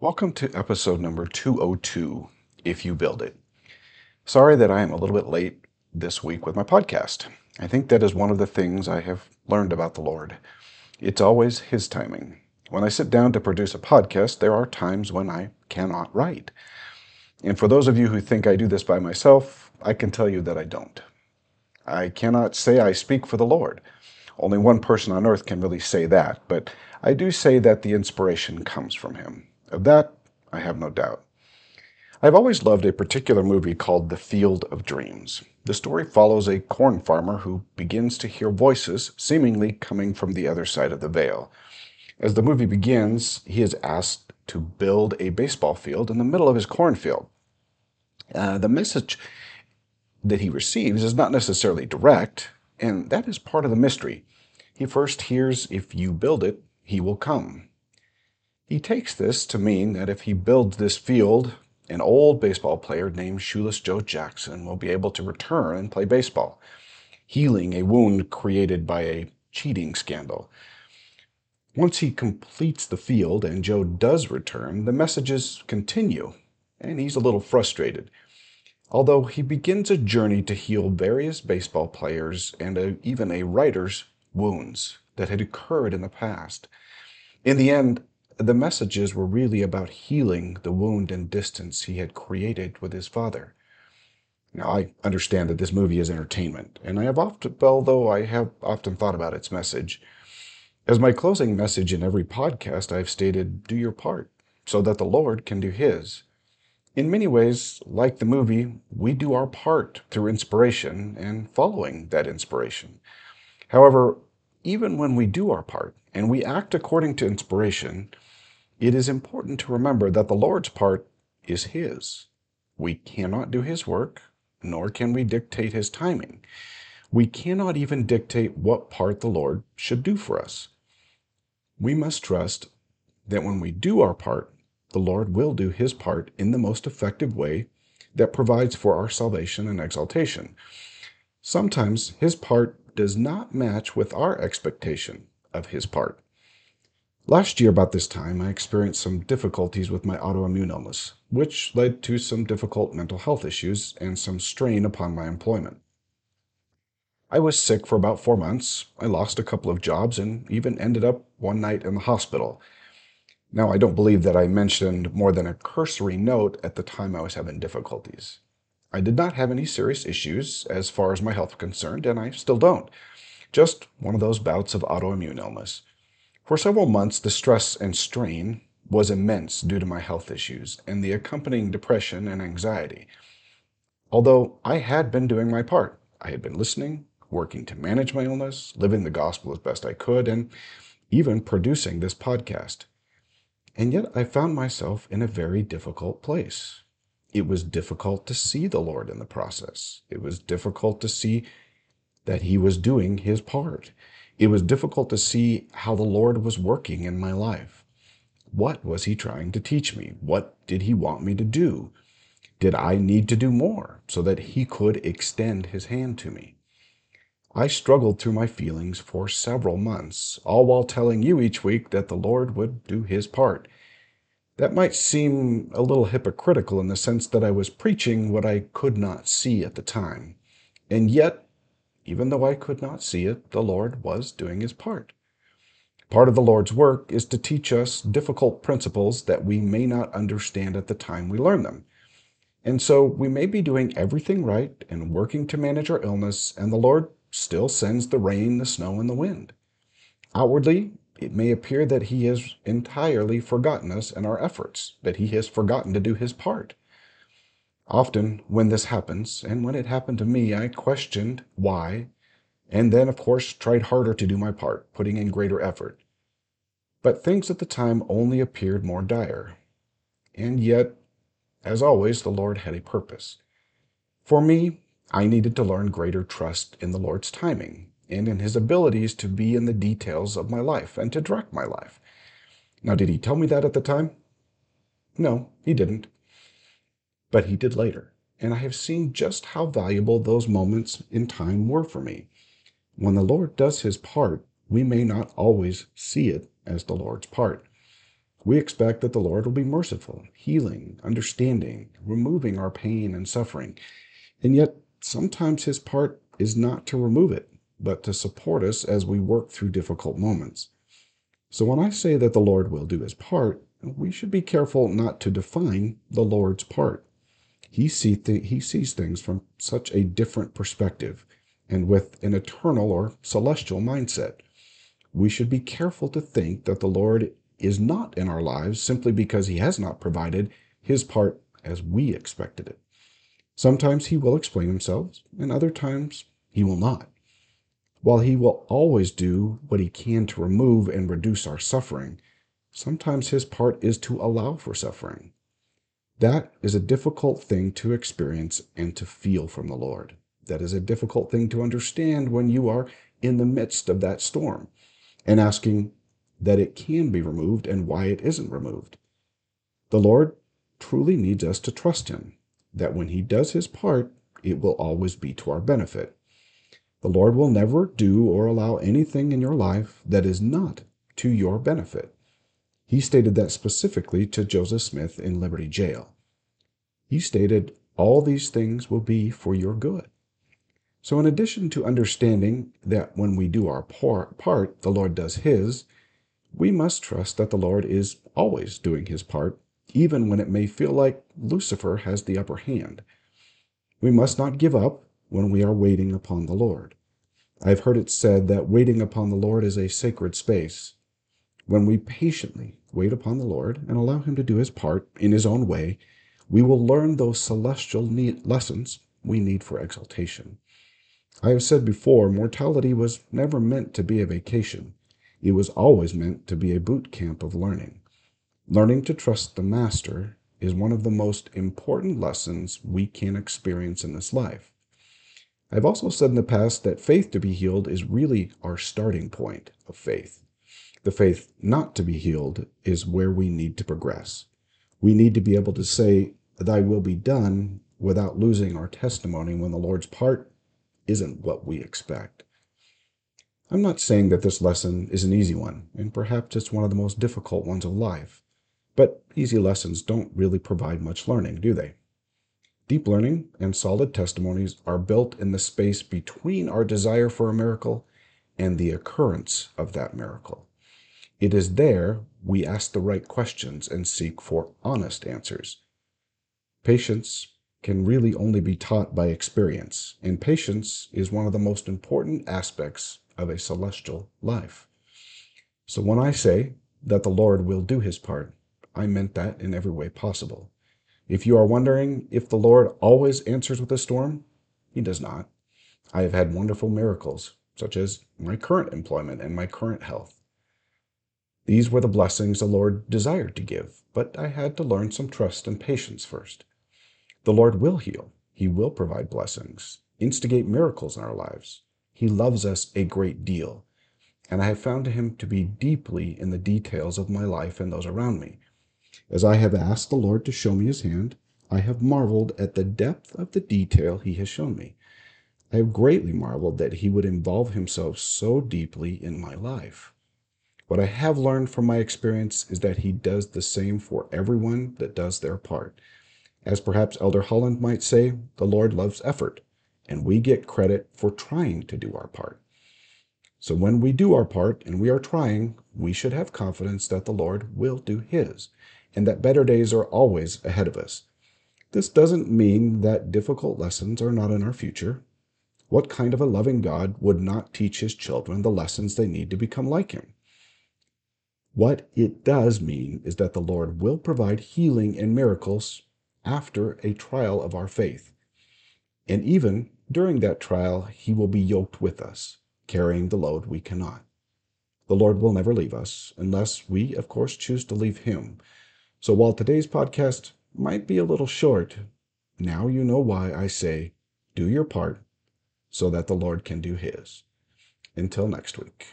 Welcome to episode number 202 If You Build It. Sorry that I am a little bit late this week with my podcast. I think that is one of the things I have learned about the Lord. It's always His timing. When I sit down to produce a podcast, there are times when I cannot write. And for those of you who think I do this by myself, I can tell you that I don't. I cannot say I speak for the Lord. Only one person on earth can really say that, but I do say that the inspiration comes from Him. Of that, I have no doubt. I've always loved a particular movie called The Field of Dreams. The story follows a corn farmer who begins to hear voices seemingly coming from the other side of the veil. As the movie begins, he is asked to build a baseball field in the middle of his cornfield. Uh, the message that he receives is not necessarily direct, and that is part of the mystery. He first hears, If you build it, he will come. He takes this to mean that if he builds this field, an old baseball player named Shoeless Joe Jackson will be able to return and play baseball, healing a wound created by a cheating scandal. Once he completes the field and Joe does return, the messages continue, and he's a little frustrated. Although he begins a journey to heal various baseball players and a, even a writer's wounds that had occurred in the past. In the end, the messages were really about healing the wound and distance he had created with his father. Now, I understand that this movie is entertainment, and I have often, although I have often thought about its message. As my closing message in every podcast, I've stated, do your part, so that the Lord can do his. In many ways, like the movie, we do our part through inspiration and following that inspiration. However, even when we do our part and we act according to inspiration, it is important to remember that the Lord's part is His. We cannot do His work, nor can we dictate His timing. We cannot even dictate what part the Lord should do for us. We must trust that when we do our part, the Lord will do His part in the most effective way that provides for our salvation and exaltation. Sometimes His part does not match with our expectation of His part. Last year, about this time, I experienced some difficulties with my autoimmune illness, which led to some difficult mental health issues and some strain upon my employment. I was sick for about four months. I lost a couple of jobs and even ended up one night in the hospital. Now, I don't believe that I mentioned more than a cursory note at the time I was having difficulties. I did not have any serious issues as far as my health was concerned, and I still don't. Just one of those bouts of autoimmune illness. For several months, the stress and strain was immense due to my health issues and the accompanying depression and anxiety. Although I had been doing my part, I had been listening, working to manage my illness, living the gospel as best I could, and even producing this podcast. And yet I found myself in a very difficult place. It was difficult to see the Lord in the process. It was difficult to see that He was doing His part. It was difficult to see how the Lord was working in my life. What was He trying to teach me? What did He want me to do? Did I need to do more so that He could extend His hand to me? I struggled through my feelings for several months, all while telling you each week that the Lord would do His part. That might seem a little hypocritical in the sense that I was preaching what I could not see at the time. And yet, even though I could not see it, the Lord was doing his part. Part of the Lord's work is to teach us difficult principles that we may not understand at the time we learn them. And so we may be doing everything right and working to manage our illness, and the Lord still sends the rain, the snow, and the wind. Outwardly, it may appear that He has entirely forgotten us and our efforts, that He has forgotten to do His part. Often, when this happens, and when it happened to me, I questioned why, and then, of course, tried harder to do my part, putting in greater effort. But things at the time only appeared more dire. And yet, as always, the Lord had a purpose. For me, I needed to learn greater trust in the Lord's timing and in His abilities to be in the details of my life and to direct my life. Now, did He tell me that at the time? No, He didn't but he did later. And I have seen just how valuable those moments in time were for me. When the Lord does his part, we may not always see it as the Lord's part. We expect that the Lord will be merciful, healing, understanding, removing our pain and suffering. And yet, sometimes His part is not to remove it, but to support us as we work through difficult moments. So when I say that the Lord will do His part, we should be careful not to define the Lord's part. He, see th- he sees things from such a different perspective and with an eternal or celestial mindset. We should be careful to think that the Lord is not in our lives simply because he has not provided his part as we expected it. Sometimes he will explain himself, and other times he will not. While he will always do what he can to remove and reduce our suffering, sometimes his part is to allow for suffering. That is a difficult thing to experience and to feel from the Lord. That is a difficult thing to understand when you are in the midst of that storm and asking, that it can be removed and why it isn't removed. The Lord truly needs us to trust Him, that when He does His part, it will always be to our benefit. The Lord will never do or allow anything in your life that is not to your benefit. He stated that specifically to Joseph Smith in Liberty Jail. He stated, All these things will be for your good. So, in addition to understanding that when we do our part, the Lord does His, we must trust that the Lord is always doing his part, even when it may feel like Lucifer has the upper hand. We must not give up when we are waiting upon the Lord. I've heard it said that waiting upon the Lord is a sacred space. When we patiently wait upon the Lord and allow Him to do His part in His own way, we will learn those celestial lessons we need for exaltation. I have said before, mortality was never meant to be a vacation. It was always meant to be a boot camp of learning. Learning to trust the Master is one of the most important lessons we can experience in this life. I've also said in the past that faith to be healed is really our starting point of faith. The faith not to be healed is where we need to progress. We need to be able to say, Thy will be done, without losing our testimony when the Lord's part isn't what we expect. I'm not saying that this lesson is an easy one, and perhaps it's one of the most difficult ones of life. But easy lessons don't really provide much learning, do they? Deep learning and solid testimonies are built in the space between our desire for a miracle and the occurrence of that miracle. It is there we ask the right questions and seek for honest answers. Patience can really only be taught by experience, and patience is one of the most important aspects of a celestial life. So when I say that the Lord will do his part, I meant that in every way possible. If you are wondering if the Lord always answers with a storm, he does not. I have had wonderful miracles, such as my current employment and my current health. These were the blessings the Lord desired to give, but I had to learn some trust and patience first. The Lord will heal. He will provide blessings, instigate miracles in our lives. He loves us a great deal, and I have found him to be deeply in the details of my life and those around me. As I have asked the Lord to show me his hand, I have marveled at the depth of the detail he has shown me. I have greatly marveled that he would involve himself so deeply in my life. What I have learned from my experience is that he does the same for everyone that does their part. As perhaps Elder Holland might say, the Lord loves effort and we get credit for trying to do our part. So when we do our part and we are trying, we should have confidence that the Lord will do His and that better days are always ahead of us. This doesn't mean that difficult lessons are not in our future. What kind of a loving God would not teach His children the lessons they need to become like Him? What it does mean is that the Lord will provide healing and miracles after a trial of our faith. And even during that trial, he will be yoked with us, carrying the load we cannot. The Lord will never leave us, unless we, of course, choose to leave him. So while today's podcast might be a little short, now you know why I say, do your part so that the Lord can do his. Until next week.